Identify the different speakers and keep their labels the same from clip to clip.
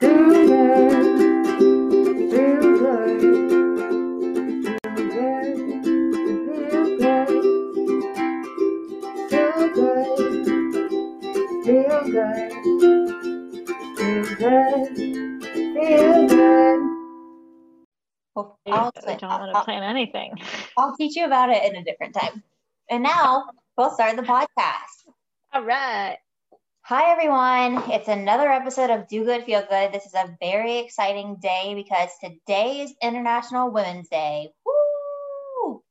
Speaker 1: Feel good. Feel good. Feel good. Feel good. Feel good. Feel good. Feel good.
Speaker 2: Well,
Speaker 3: I
Speaker 2: I'll,
Speaker 3: don't
Speaker 2: I'll,
Speaker 3: want to plan anything.
Speaker 2: I'll teach you about it in a different time. And now we'll start the podcast.
Speaker 3: All right.
Speaker 2: Hi, everyone. It's another episode of Do Good, Feel Good. This is a very exciting day because today is International Women's Day. Woo!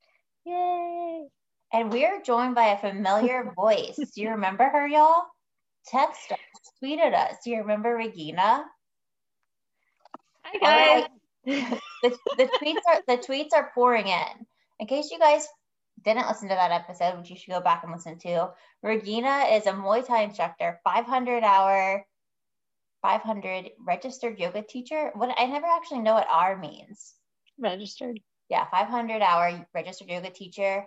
Speaker 3: Yay.
Speaker 2: And we're joined by a familiar voice. Do you remember her, y'all? Text us, tweet at us. Do you remember Regina?
Speaker 3: Hi, guys.
Speaker 2: the, the tweets are the tweets are pouring in. In case you guys didn't listen to that episode, which you should go back and listen to, Regina is a Muay Thai instructor, 500 hour, 500 registered yoga teacher. What I never actually know what R means.
Speaker 3: Registered.
Speaker 2: Yeah, 500 hour registered yoga teacher.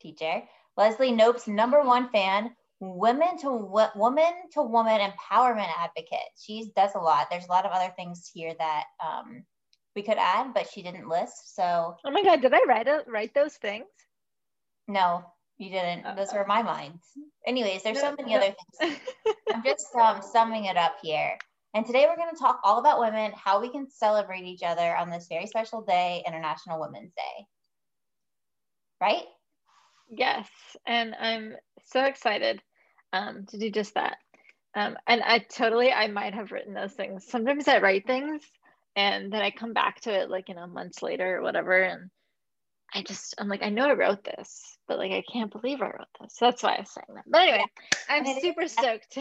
Speaker 2: Teacher. Leslie Knope's number one fan, women to wo- woman to woman empowerment advocate. She does a lot. There's a lot of other things here that um, we could add, but she didn't list. So
Speaker 3: Oh my God, did I write it, write those things?
Speaker 2: no, you didn't. Those were my minds. Anyways, there's so many other things. I'm just um, summing it up here. And today we're going to talk all about women, how we can celebrate each other on this very special day, International Women's Day. Right?
Speaker 3: yes. And I'm so excited um, to do just that. Um, and I totally, I might have written those things. Sometimes I write things and then I come back to it like, you know, months later or whatever. And I just, I'm like, I know I wrote this, but like, I can't believe I wrote this. So that's why I was saying that. But anyway, I'm
Speaker 2: And it is-
Speaker 3: super stoked.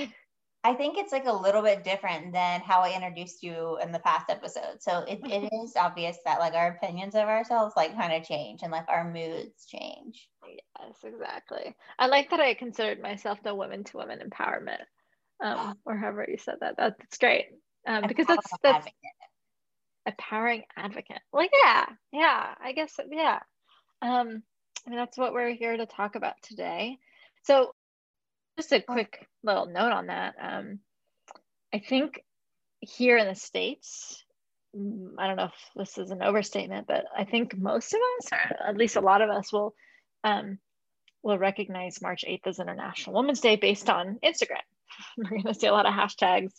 Speaker 2: I think it's like a little bit different than how I introduced you in the past episode. So it, it is obvious that like our opinions of ourselves like kind of change and like our moods change.
Speaker 3: Yes, exactly. I like that I considered myself the women to women empowerment, um, or however you said that. That's great. Um, because that's that's. Empowering advocate. Like, yeah, yeah, I guess, yeah. Um, I mean, that's what we're here to talk about today. So, just a quick little note on that. Um, I think here in the States, I don't know if this is an overstatement, but I think most of us, or at least a lot of us, will um, will recognize March 8th as International Women's Day based on Instagram. We're going to see a lot of hashtags,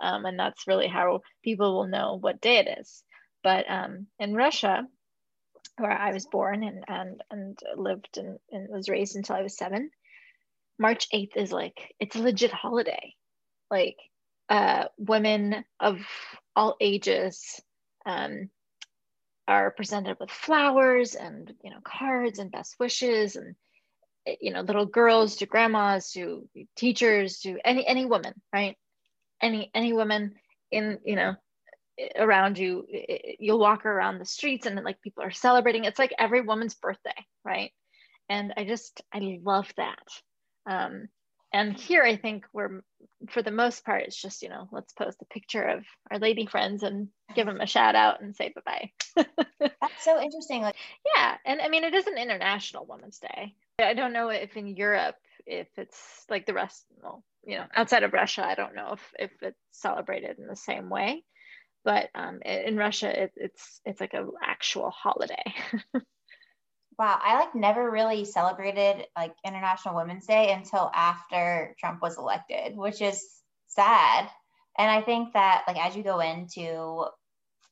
Speaker 3: um, and that's really how people will know what day it is. But um, in Russia, where I was born and and and lived and, and was raised until I was seven, March 8th is like it's a legit holiday. Like uh, women of all ages um, are presented with flowers and you know cards and best wishes and you know little girls to grandmas to teachers to any any woman right any any woman in you know around you you'll walk around the streets and like people are celebrating. It's like every woman's birthday right? And i just i love that. Um, and here i think we're for the most part it's just you know let's post a picture of our lady friends and give them a shout out and say bye-bye.
Speaker 2: That's so interesting. Like
Speaker 3: yeah and i mean it is an international women's day. I don't know if in europe if it's like the rest well you know outside of russia i don't know if if it's celebrated in the same way but um, in russia it, it's it's like an actual holiday
Speaker 2: wow, I like never really celebrated like International Women's Day until after Trump was elected, which is sad. And I think that like as you go into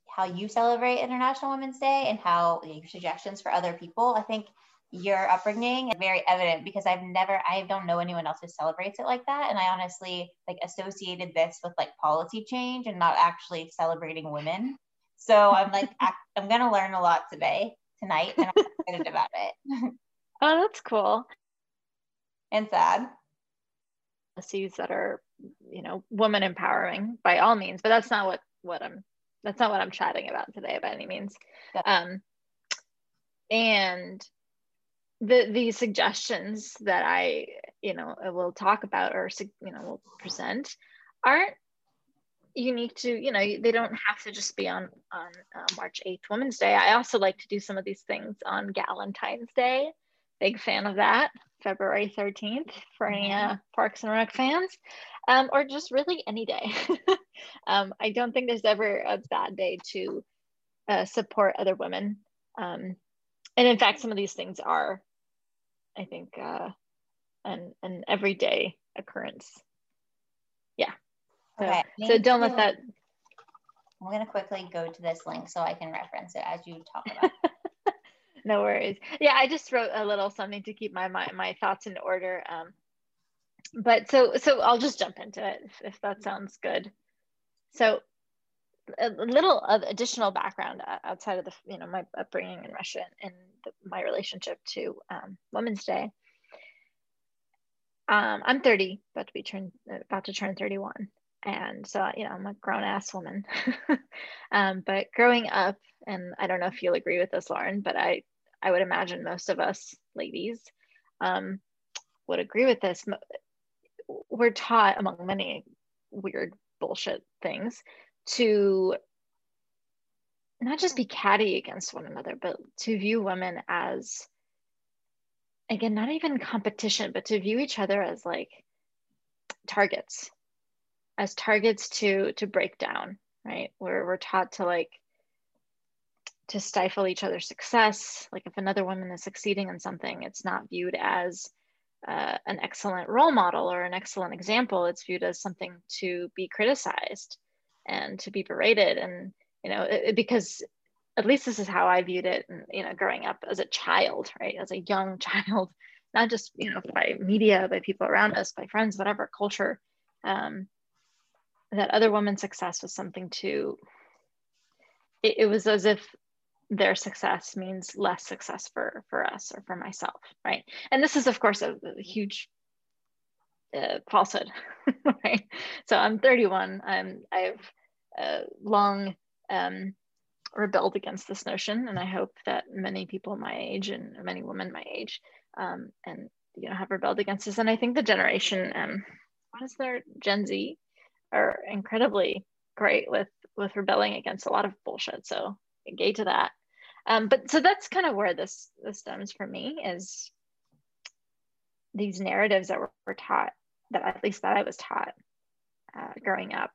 Speaker 2: how you celebrate International Women's Day and how your suggestions for other people, I think your upbringing is very evident because I've never, I don't know anyone else who celebrates it like that. And I honestly like associated this with like policy change and not actually celebrating women. So I'm like, I'm going to learn a lot today, tonight, and I'm excited about it
Speaker 3: oh that's cool
Speaker 2: and sad.
Speaker 3: policies that are you know woman empowering by all means but that's not what what i'm that's not what i'm chatting about today by any means um and the the suggestions that i you know will talk about or you know will present aren't unique to you know they don't have to just be on on uh, march 8th women's day. I also like to do some of these things on galentine's day. Big fan of that. February 13th for any uh, parks and rec fans. Um, or just really any day. Um, I don't think there's ever a bad day to uh, support other women. Um, and in fact, some of these things are, I think, uh, an, an everyday occurrence. Yeah. So,
Speaker 2: Okay,
Speaker 3: so don't let that
Speaker 2: I'm gonna quickly go to this link so I can reference it as you talk about.
Speaker 3: no worries. Yeah, I just wrote a little something to keep my my, my thoughts in order. Um, but so so I'll just jump into it if, if that sounds good. So a little of additional background outside of the you know my upbringing in Russia and the, my relationship to um, Women's Day. Um, I'm 30, about to be turned about to turn 31, and so you know I'm a grown ass woman. um, but growing up, and I don't know if you'll agree with this, Lauren, but I I would imagine most of us ladies um, would agree with this. We're taught, among many weird bullshit things, to not just be catty against one another, but to view women as, again, not even competition, but to view each other as like targets, as targets to to break down, right? Where we're taught to like to stifle each other's success. Like if another woman is succeeding in something, it's not viewed as uh, an excellent role model or an excellent example. It's viewed as something to be criticized and to be berated. And, you know, it, because at least this is how I viewed it, and, you know, growing up as a child, right? As a young child, not just, you know, by media, by people around us, by friends, whatever culture, um, that other women's success was something to, it, it was as if their success means less success for for us or for myself right and this is of course a, a huge uh, falsehood right so i'm 31 i'm i've uh, long um, rebelled against this notion and i hope that many people my age and many women my age um, and you know have rebelled against this. And i think the generation um, what is their gen z are incredibly great with with rebelling against a lot of bullshit. So gay to that. Um, but so that's kind of where this this stems for me is these narratives that were, taught that at least that i was taught uh, growing up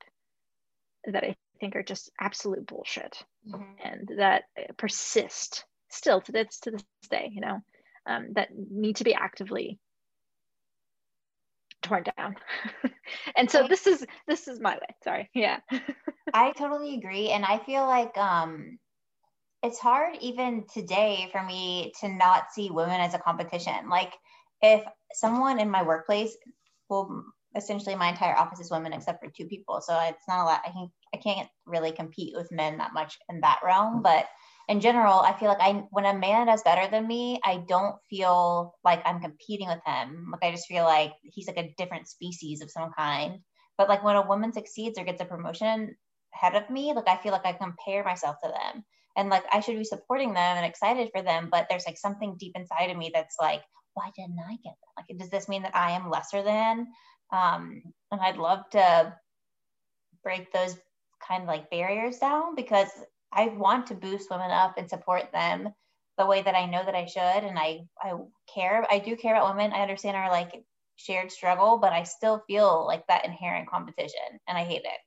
Speaker 3: that i think are just absolute bullshit
Speaker 2: Mhm.
Speaker 3: and that persist still to this to this day you know um, that need to be actively torn down and so this is this is my way sorry yeah
Speaker 2: I totally agree. And I feel like um, it's hard even today for me to not see women as a competition. Like if someone in my workplace, well, essentially my entire office is women except for two people. So it's not a lot. I can I can't really compete with men that much in that realm. Mm-hmm. But in general, I feel like I when a man does better than me, I don't feel like I'm competing with him. Like I just feel like he's like a different species of some kind. But like when a woman succeeds or gets a promotion ahead of me, like I feel like I compare myself to them. And like I should be supporting them and excited for them, but there's like something deep inside of me that's like, why didn't I get that? Like, does this mean that I am lesser than? Um, and I'd love to break those kind of like barriers down because I want to boost women up and support them the way that I know that I should. And I, I care, I do care about women. I understand our like shared struggle, but I still feel like that inherent competition and I hate it.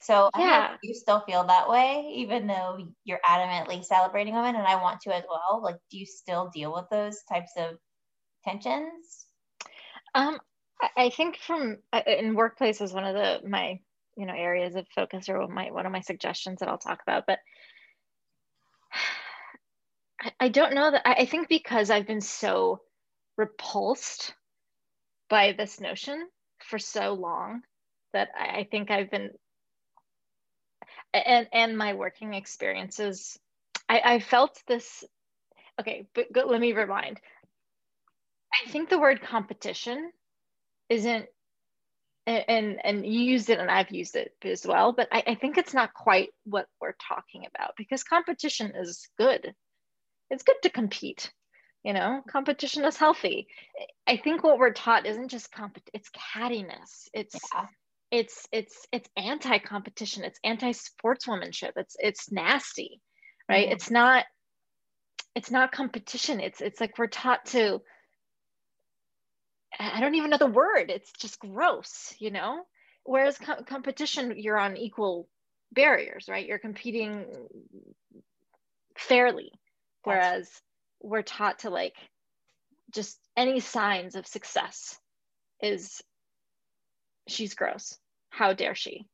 Speaker 2: So
Speaker 3: Yeah.
Speaker 2: you still feel that way, even though you're adamantly celebrating women, and I want to as well. Like, do you still deal with those types of tensions?
Speaker 3: Um, I- think from uh, in workplace is one of the my you know areas of focus or my one of my suggestions that I'll talk about. But I, don't know that I, think because I've been so repulsed by this notion for so long that I, think I've been and and my working experiences, I, I felt this. Okay, but go, let me remind I think the word competition isn't and and, and you used it and I've used it as well, but I, I think it's not quite what we're talking about because competition is good. It's good to compete. You know, competition is healthy. I think what we're taught isn't just comp it's cattiness. It's
Speaker 2: Yeah.
Speaker 3: it's it's it's anti-competition, it's anti-sportswomanship, it's it's nasty, right?
Speaker 2: Mhm.
Speaker 3: It's not it's not competition. It's it's like we're taught to I don't even know the word. It's just gross, you know? whereas co- competition you're on equal barriers right? You're competing fairly. Whereas we're taught to like just any signs of success is she's gross. How dare she?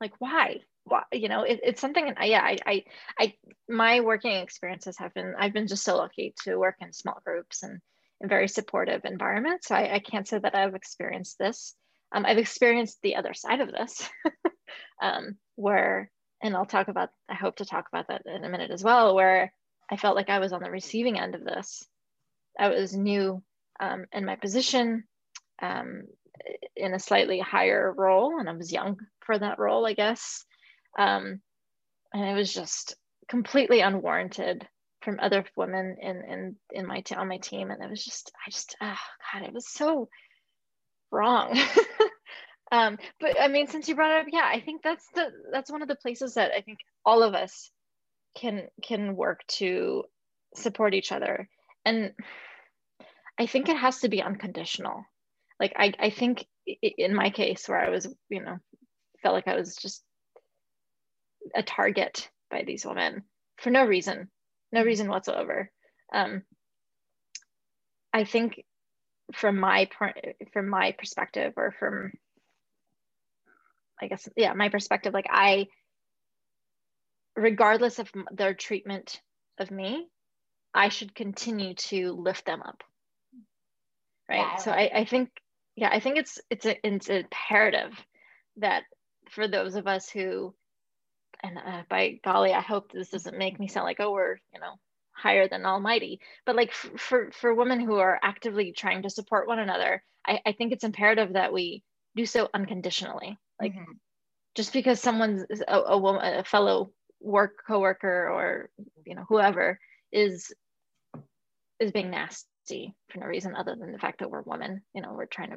Speaker 3: Like why? Why you know it, it's something And yeah I, I i my working experiences have been i've been just so lucky to work in small groups and in very supportive environment. so I, I can't say that i've experienced this. Um, i've experienced the other side of this um, where and i'll talk about i hope to talk about that in a minute as well where i felt like i was on the receiving end of this. I was new um, in my position um, in a slightly higher role and i was young for that role i guess. Um, and it was just completely unwarranted from other women in in in my on my team. And it was just i just oh god it was so wrong. Um but i mean since you brought it up yeah i think that's the that's one of the places that i think all of us can can work to support each other. And i think it has to be unconditional. Like i i think in my case where i was you know felt like i was just a target by these women for no reason, no mm-hmm. reason whatsoever. Um, I think from my from my perspective, or from I guess yeah, my perspective, like I, regardless of their treatment of me, I should continue to lift them up. Right. Yeah, I so I, I think yeah, I think it's it's a, it's imperative that for those of us who and uh, by golly, I hope this doesn't make me sound like, oh, we're, you know, higher than almighty. But like f- for, for women who are actively trying to support one another, I, I think it's imperative that we do so unconditionally. Like mm-hmm. just because someone's a, a woman, a fellow work coworker or, you know, whoever is, is being nasty for no reason other than the fact that we're women, you know, we're trying to,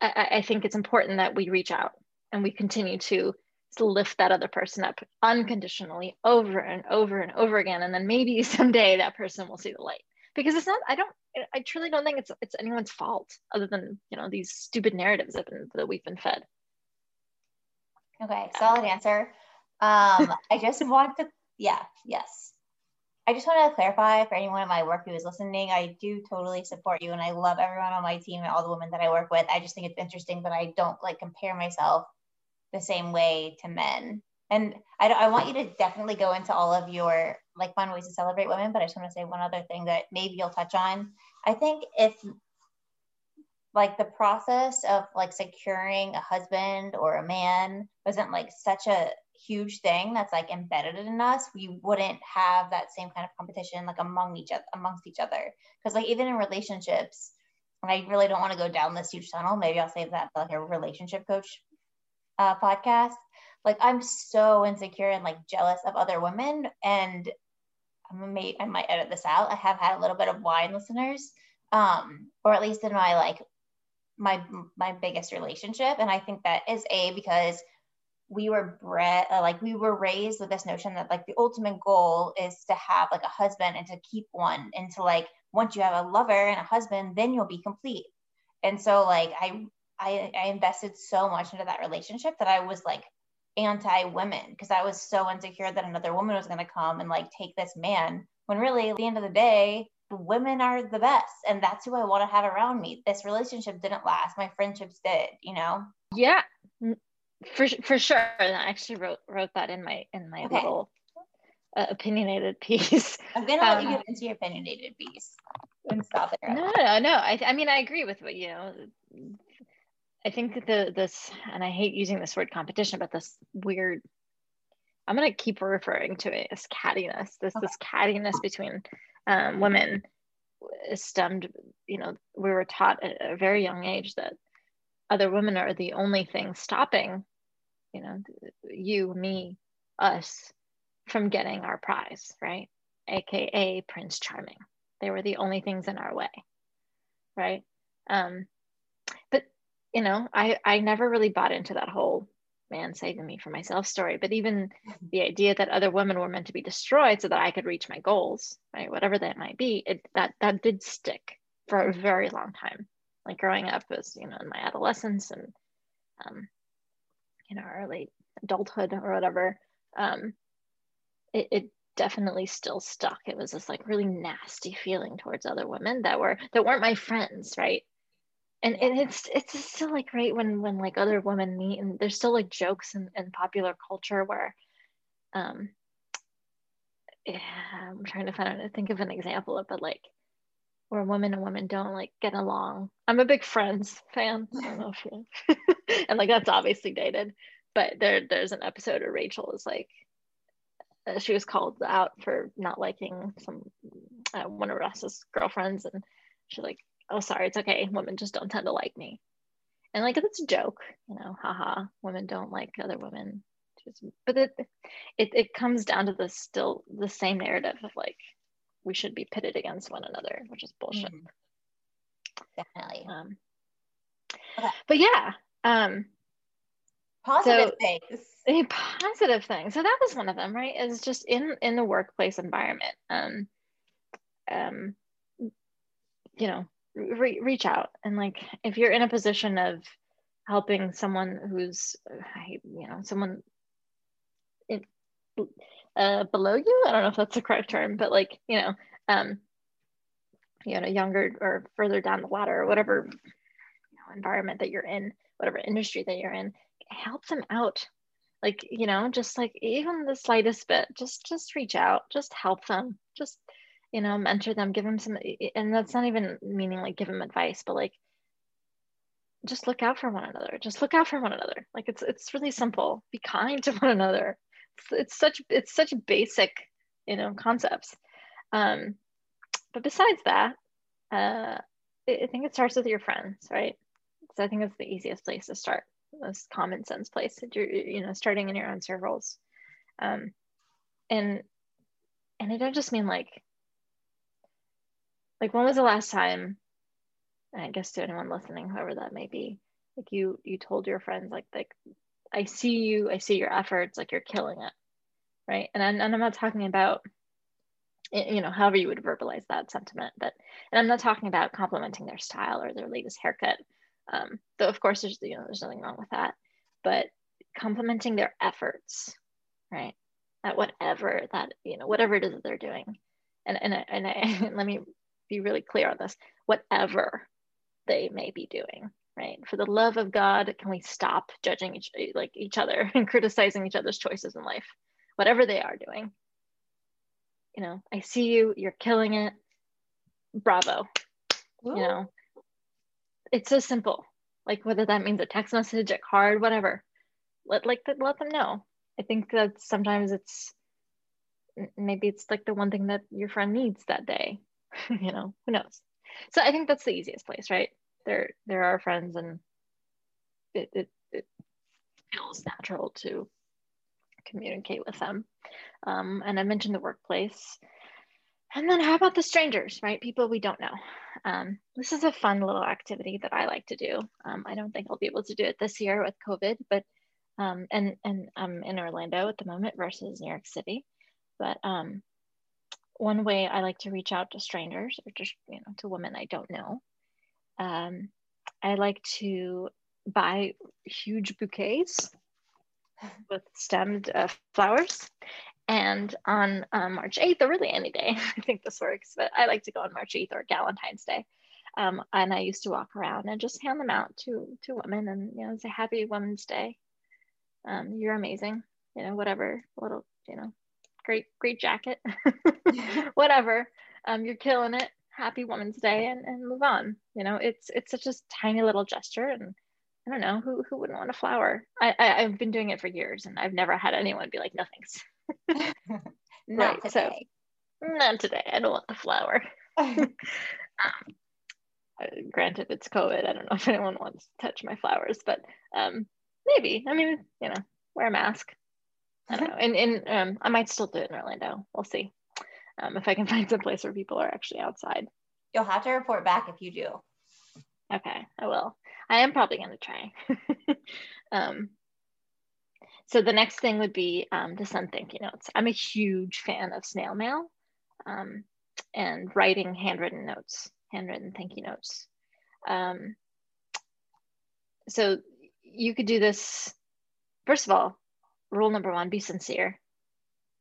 Speaker 3: I, I think it's important that we reach out and we continue to to lift that other person up unconditionally over and over and over again. And then maybe someday that person will see the light. Because it's not i don't i truly don't think it's it's anyone's fault other than you know these stupid narratives that, been, that we've been fed.
Speaker 2: Okay solid answer. Um i just want to yeah yes. I just want to clarify for anyone in my work who is listening i do totally support you and i love everyone on my team and all the women that i work with. I just think it's interesting but i don't like compare myself the same way to men. And I, I want you to definitely go into all of your like fun ways to celebrate women, but I just want to say one other thing that maybe you'll touch on. I think if like the process of like securing a husband or a man wasn't like such a huge thing that's like embedded in us we wouldn't have that same kind of competition like among each other amongst each other because like even in relationships and i really don't want to go down this huge tunnel maybe i'll save that for like a relationship coach uh, podcast, like I'm so insecure and like jealous of other women. And I'm may I might edit this out. I have had a little bit of wine listeners, um, or at least in my like my my biggest relationship. And I think that is a because we were bred uh, like we were raised with this notion that like the ultimate goal is to have like a husband and to keep one and to like once you have a lover and a husband then you'll be complete and so like i I, I invested so much into that relationship that I was like anti women because I was so insecure that another woman was going to come and like take this man. When really, at the end of the day, women are the best. And that's who I want to have around me. This relationship didn't last. My friendships did, you know?
Speaker 3: Yeah, for, for sure. And I actually wrote, wrote that in my, in my okay. little uh, opinionated piece.
Speaker 2: I'm going to um, let you get into your opinionated piece and stop
Speaker 3: there. No, no, no. I, I mean, I agree with what, you know, I think that the this, and I hate using this word competition, but this weird, I'm gonna keep referring to it as cattiness. This okay. this cattiness between um, women stemmed, you know, we were taught at a very young age that other women are the only thing stopping, you know, you, me, us from getting our prize, right? AKA Prince Charming. They were the only things in our way, right? Um, but you know, I, I never really bought into that whole man saving me for myself story. But even the idea that other women were meant to be destroyed so that I could reach my goals, right, whatever that might be, it that that did stick for a very long time. Like growing up was, you know in my adolescence and um, you know early adulthood or whatever um it, it definitely still stuck it was this like really nasty feeling towards other women that were that weren't my friends right and, and it's it's still like great when when like other women meet and there's still like jokes in, in popular culture where um yeah, i'm trying to find out think of an example of but like where women and women don't like get along. I'm a big friends fan. I don't know if you and like that's obviously dated but there there's an episode where rachel is like uh, she was called out for not liking some uh, one of Russ's girlfriends, and she like, "Oh, sorry, it's okay. Women just don't tend to like me." And like it's a joke, you know, haha. Women don't like other women. Just, but it, it it comes down to the still the same narrative of like we should be pitted against one another, which is bullshit. Mm-hmm.
Speaker 2: Definitely.
Speaker 3: Um, okay. But yeah, um,
Speaker 2: positive so, things
Speaker 3: a positive thing so that was one of them right is just in in the workplace environment um um you know re- reach out. And like if you're in a position of helping someone who's you know someone in, uh, below you i don't know if that's the correct term but like you know um you know younger or further down the ladder or whatever you know, environment that you're in whatever industry that you're in help them out. Like you know just like even the slightest bit just just reach out just help them just you know mentor them give them some and that's not even meaning like give them advice but like just look out for one another. Just look out for one another. Like it's it's really simple. Be kind to one another. It's, it's such it's such basic you know concepts. Um but besides that uh i think it starts with your friends right? So i think it's the easiest place to start most common sense place that you're you know starting in your own circles. Um, and and i don't just mean like like when was the last time i guess to anyone listening whoever that may be like you you told your friends like like i see you i see your efforts like you're killing it right? And, I'm, and i'm not talking about you know however you would verbalize that sentiment but and i'm not talking about complimenting their style or their latest haircut. Um, though of course there's you know there's nothing wrong with that, but complimenting their efforts, right? At whatever that you know whatever it is that they're doing, and and and, I, and let me be really clear on this: whatever they may be doing, right? For the love of God, can we stop judging each like each other and criticizing each other's choices in life, whatever they are doing? You know, I see you, you're killing it. Bravo. You know, it's so simple. Like whether that means a text message, a card, whatever. Let like let them know. I think that sometimes it's maybe it's like the one thing that your friend needs that day. you know, who knows? So I think that's the easiest place, right? There there are friends and it, it, it feels natural to communicate with them. Um, and I mentioned the workplace. And then how about the strangers, right? People we don't know. Um, this is a fun little activity that I like to do. Um, I don't think I'll be able to do it this year with COVID, but um, and and I'm in Orlando at the moment versus New York City. But um, one way I like to reach out to strangers or just you know to women I don't know, um, I like to buy huge bouquets with stemmed uh, flowers and on um, March 8th, or really any day, I think this works, but I like to go on March 8th or Valentine's Day. Um, and I used to walk around and just hand them out to, to women and, you know, say happy Women's Day. Um, you're amazing, you know, whatever, little, you know, great, great jacket, whatever. Um, you're killing it. Happy Women's Day and, and move on. You know, it's, it's such a tiny little gesture and I don't know who, who wouldn't want a flower. I, I, I've been doing it for years and I've never had anyone be like, no thanks.
Speaker 2: not right, today.
Speaker 3: So, not today. I don't want the flower. um, uh, granted, it's COVID. I don't know if anyone wants to touch my flowers, but um, maybe. I mean, you know, wear a mask. I don't know. And, and um, I might still do it in Orlando. We'll see um, if I can find some place where people are actually outside.
Speaker 2: You'll have to report back if you do.
Speaker 3: Okay, I will. I am probably going to try. um, so the next thing would be um, to send thank you notes. I'm a huge fan of snail mail um, and writing handwritten notes, handwritten thank you notes. Um, so you could do this first of all, rule number one: be sincere.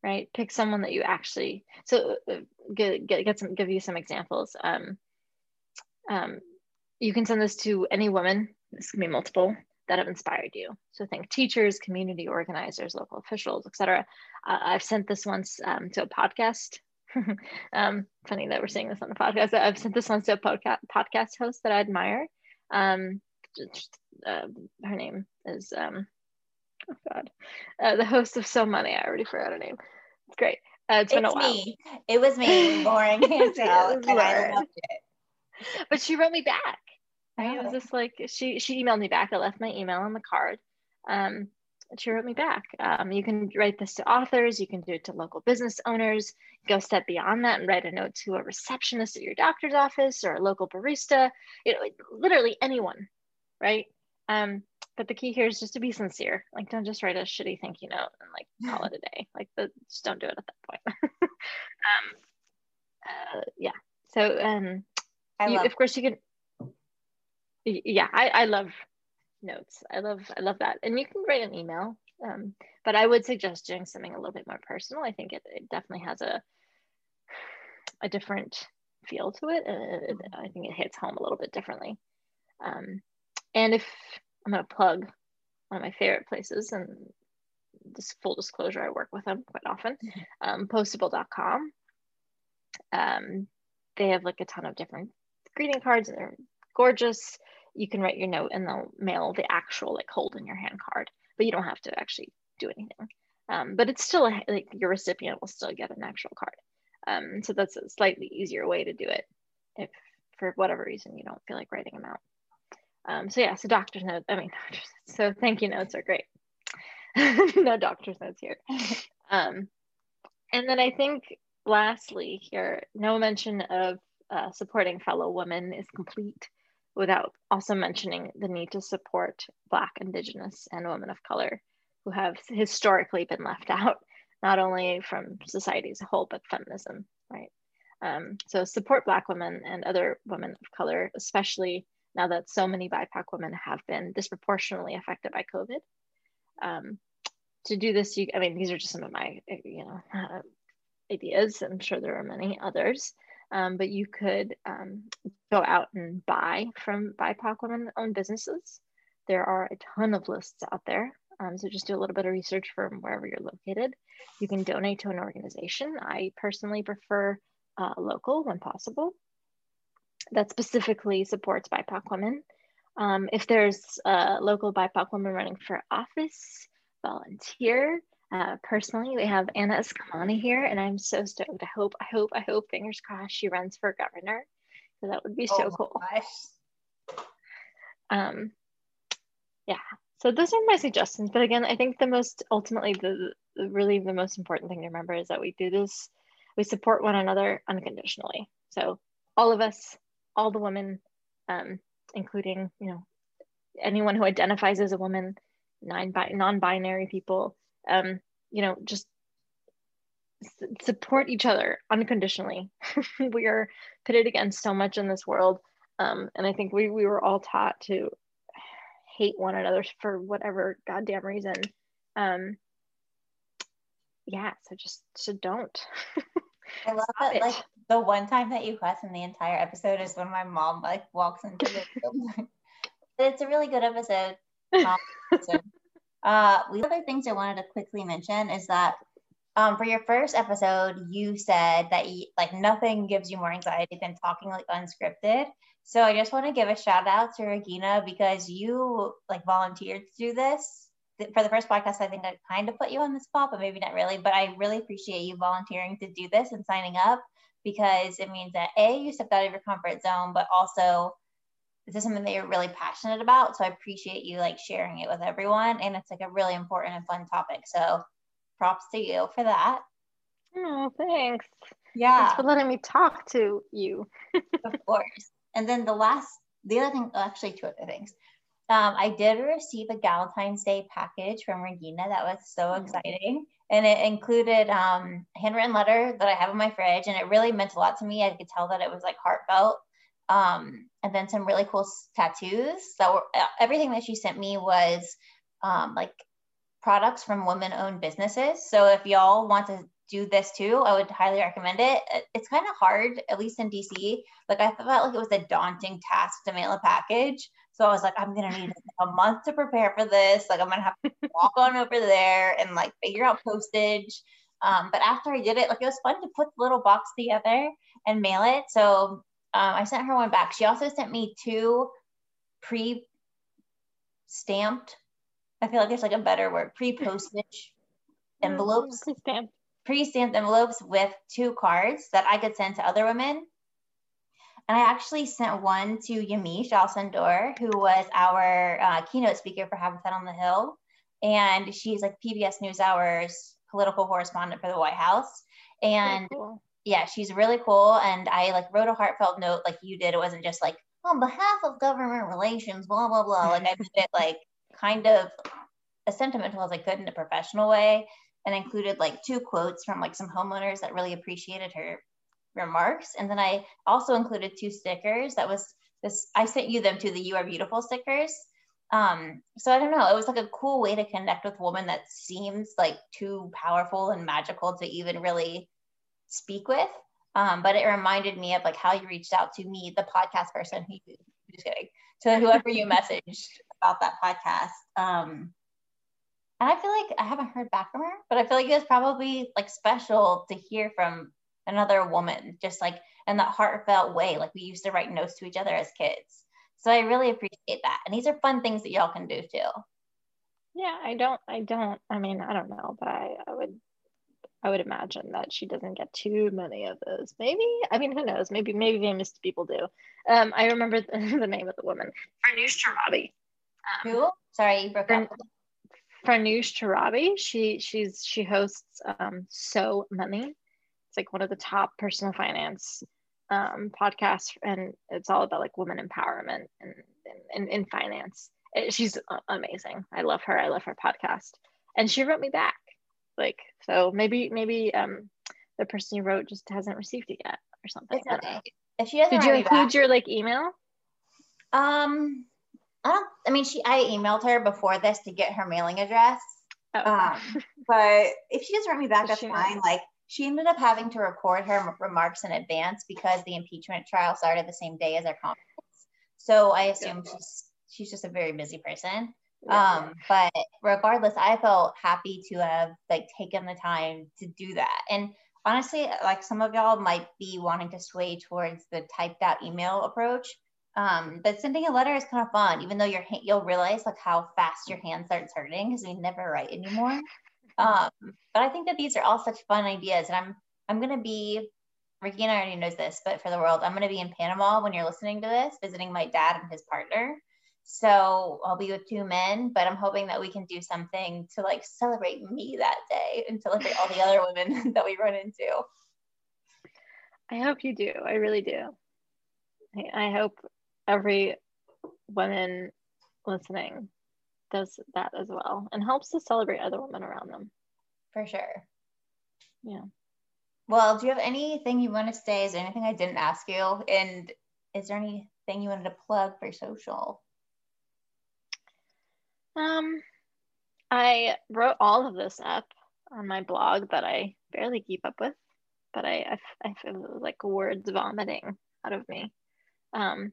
Speaker 3: Right. Pick someone that you actually. So uh, get get, get some give you some examples. Um, um, you can send this to any woman. This can be multiple that have inspired you. So think teachers, community organizers, local officials, etc. Uh, I've sent this once um, to a podcast. um, funny that we're seeing this on the podcast. I've sent this once to a podca- podcast host that I admire. Um, just, uh, her name is um, oh god, uh, the host of So Money. I already forgot her name. It's great. Uh, it's, it's been a while.
Speaker 2: Me. It was me, Lauren Hansel, and I loved it.
Speaker 3: But she wrote me back. Right? It was just like she she emailed me back. I left my email on the card. Um, she wrote me back. Um, you can write this to authors. You can do it to local business owners. Go step beyond that and write a note to a receptionist at your doctor's office or a local barista. You know, literally anyone, right? Um, but the key here is just to be sincere. Like, don't just write a shitty thank you note and like call it a day. Like, the, just don't do it at that point. um, uh, yeah. So, um, you, of course, you can yeah I, I love notes i love i love that and you can write an email um, but i would suggest doing something a little bit more personal i think it, it definitely has a a different feel to it and i think it hits home a little bit differently um, and if i'm going to plug one of my favorite places and this full disclosure i work with them quite often um, postable.com um, they have like a ton of different greeting cards and they're gorgeous you can write your note and they'll mail the actual like hold in your hand card, but you don't have to actually do anything. Um, but it's still a, like your recipient will still get an actual card. Um, so that's a slightly easier way to do it if for whatever reason you don't feel like writing them out. Um, so yeah, so doctor's notes, I mean, so thank you notes are great. no doctor's notes here. Um, and then I think lastly here, no mention of uh, supporting fellow women is complete without also mentioning the need to support Black, Indigenous, and women of color who have historically been left out, not only from society as a whole, but feminism, right? Um, so support Black women and other women of color, especially now that so many BIPOC women have been disproportionately affected by COVID. Um, to do this, you, I mean, these are just some of my, you know, uh, ideas. I'm sure there are many others um, but you could um, go out and buy from BIPOC women owned businesses. There are a ton of lists out there. Um, so just do a little bit of research from wherever you're located. You can donate to an organization. I personally prefer uh, local when possible. That specifically supports BIPOC women. Um, if there's a local BIPOC woman running for office, volunteer. Uh, personally, we have Anna Eskamani here, and I'm so stoked. I hope, I hope, I hope, fingers crossed, she runs for governor. So that would be so oh cool. Um, yeah. So those are my suggestions. But again, I think the most ultimately the, the really the most important thing to remember is that we do this, we support one another unconditionally. So all of us, all the women, um, including you know anyone who identifies as a woman, non-binary people, um, you know, just support each other unconditionally. we are pitted against so much in this world. Um, and I think we, we were all taught to hate one another for whatever goddamn reason. Um, yeah, so just so don't.
Speaker 2: I love Stop that. It. Like the one time that you cuss in the entire episode is when my mom like walks into the room. it's a really good episode. Uh, the other things I wanted to quickly mention is that um, for your first episode, you said that you, like nothing gives you more anxiety than talking like unscripted. So I just want to give a shout out to Regina because you like volunteered to do this for the first podcast. I think I kind of put you on the spot, but maybe not really. But I really appreciate you volunteering to do this and signing up because it means that a you stepped out of your comfort zone, but also this is something that you're really passionate about. So I appreciate you like sharing it with everyone. And it's like a really important and fun topic. So props to you for that.
Speaker 3: Oh, thanks.
Speaker 2: Yeah.
Speaker 3: Thanks for letting me talk to you.
Speaker 2: of course. And then the last, the other thing, actually, two other things. Um, I did receive a Valentine's Day package from Regina. That was so mm-hmm. exciting. And it included um, handwritten letter that I have in my fridge. And it really meant a lot to me. I could tell that it was like heartfelt um, and then some really cool tattoos that were everything that she sent me was um, like products from women owned businesses. So if y'all want to do this too, I would highly recommend it. It's kind of hard, at least in DC. Like I felt like it was a daunting task to mail a package. So I was like, I'm gonna need a month to prepare for this. Like I'm gonna have to walk on over there and like figure out postage. Um, but after I did it, like it was fun to put the little box together and mail it. So um, I sent her one back. She also sent me two pre stamped. I feel like there's like a better word, pre postage envelopes.
Speaker 3: Pre-stamped.
Speaker 2: Pre stamped envelopes with two cards that I could send to other women. And I actually sent one to Yamiche Alcindor, who was our uh, keynote speaker for Habitat on the Hill. And she's like PBS NewsHour's political correspondent for the White House. And cool. yeah, she's really cool. And I like wrote a heartfelt note like you did. It wasn't just like, on behalf of government relations, blah, blah, blah. Like I did it like kind of as sentimental as I could in a professional way and included like two quotes from like some homeowners that really appreciated her remarks. And then I also included two stickers that was this, I sent you them to the You Are Beautiful stickers. Um, so I don't know, it was like a cool way to connect with women that seems like too powerful and magical to even really speak with. Um, but it reminded me of like how you reached out to me, the podcast person who you, just kidding, to whoever you messaged about that podcast. Um, and I feel like I haven't heard back from her, but I feel like it was probably like special to hear from another woman, just like in that heartfelt way, like we used to write notes to each other as kids. So I really appreciate that. And these are fun things that y'all can do too.
Speaker 3: Yeah, I don't, I don't, I mean, I don't know, but I, I would, I would imagine that she doesn't get too many of those. Maybe, I mean, who knows? Maybe, maybe famous people do. Um, I remember the, the name of the woman, Farnoosh Torabi.
Speaker 2: Um, who? Sorry, you broke up.
Speaker 3: Farnoosh Torabi. She, she's, she hosts um, So Money it's like one of the top personal finance um, podcasts, and it's all about like women empowerment and in, in, finance. It, she's amazing. I love her. I love her podcast. And she wrote me back, like so maybe maybe um, the person you wrote just hasn't received it yet or something.
Speaker 2: It's okay. If she doesn't,
Speaker 3: did you include back, your like email?
Speaker 2: Um, I don't. I mean, she. I emailed her before this to get her mailing address. Oh. Um, but if she doesn't write me back, that's fine. Like she ended up having to record her remarks in advance because the impeachment trial started the same day as our conference. So I assume yeah. she's she's just a very busy person. Yeah. Um, but regardless, I felt happy to have like taken the time to do that. And honestly, like some of y'all might be wanting to sway towards the typed out email approach. Um, but sending a letter is kind of fun, even though your you'll realize like how fast your hand starts hurting because we never write anymore. Um, but I think that these are all such fun ideas. And I'm I'm gonna be Regina already knows this, but for the world, I'm gonna be in Panama when you're listening to this, visiting my dad and his partner. So I'll be with two men, but I'm hoping that we can do something to like celebrate me that day and to celebrate all the other women that we run into.
Speaker 3: I hope you do. I really do. I, I hope every woman listening does that as well and helps to celebrate other women around them.
Speaker 2: For sure.
Speaker 3: Yeah.
Speaker 2: Well, do you have anything you want to say? Is there anything I didn't ask you? And is there anything you wanted to plug for social?
Speaker 3: Um, I wrote all of this up on my blog that I barely keep up with, but I, I, I feel like words vomiting out of me. Um,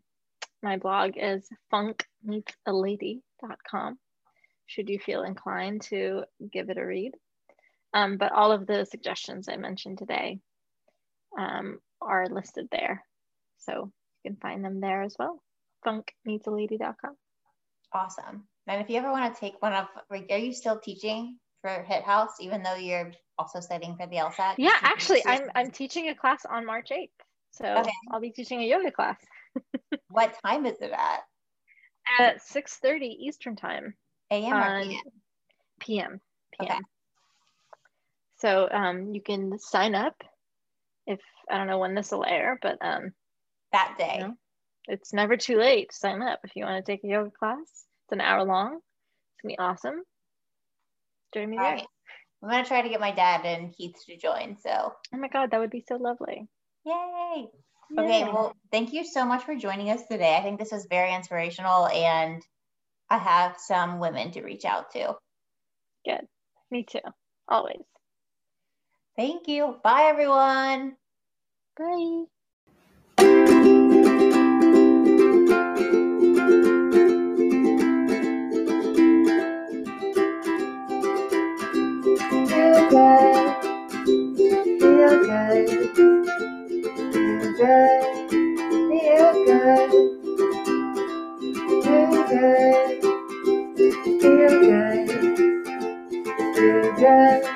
Speaker 3: my blog is funkmeetsalady.com should you feel inclined to give it a read. Um, but all of the suggestions I mentioned today um, are listed there. So you can find them there as well. funkmeetsalady.com.
Speaker 2: Awesome. And if you ever want to take one of, like, are you still teaching for HIT House, even though you're also studying for the LSAT?
Speaker 3: Yeah, actually, I'm, I'm teaching a class on March 8th. So okay. I'll be teaching a yoga class.
Speaker 2: what time is it at?
Speaker 3: At 6.30 Eastern time.
Speaker 2: AM or PM?
Speaker 3: PM. PM. Okay. So um, you can sign up if I don't know when this will air, but um,
Speaker 2: that day. You know,
Speaker 3: it's never too late to sign up if you want to take a yoga class. It's an hour long. It's gonna be awesome. Join me All there. Right.
Speaker 2: I'm gonna try to get my dad and Keith to join. So.
Speaker 3: Oh my God, that would be so lovely.
Speaker 2: Yay! Okay, well, thank you so much for joining us today. I think this was very inspirational and I have some women to reach out to.
Speaker 3: Good. Me too. Always.
Speaker 2: Thank you. Bye, everyone.
Speaker 3: Bye.
Speaker 1: Feel good, feel good, feel good, feel good, feel good today, today.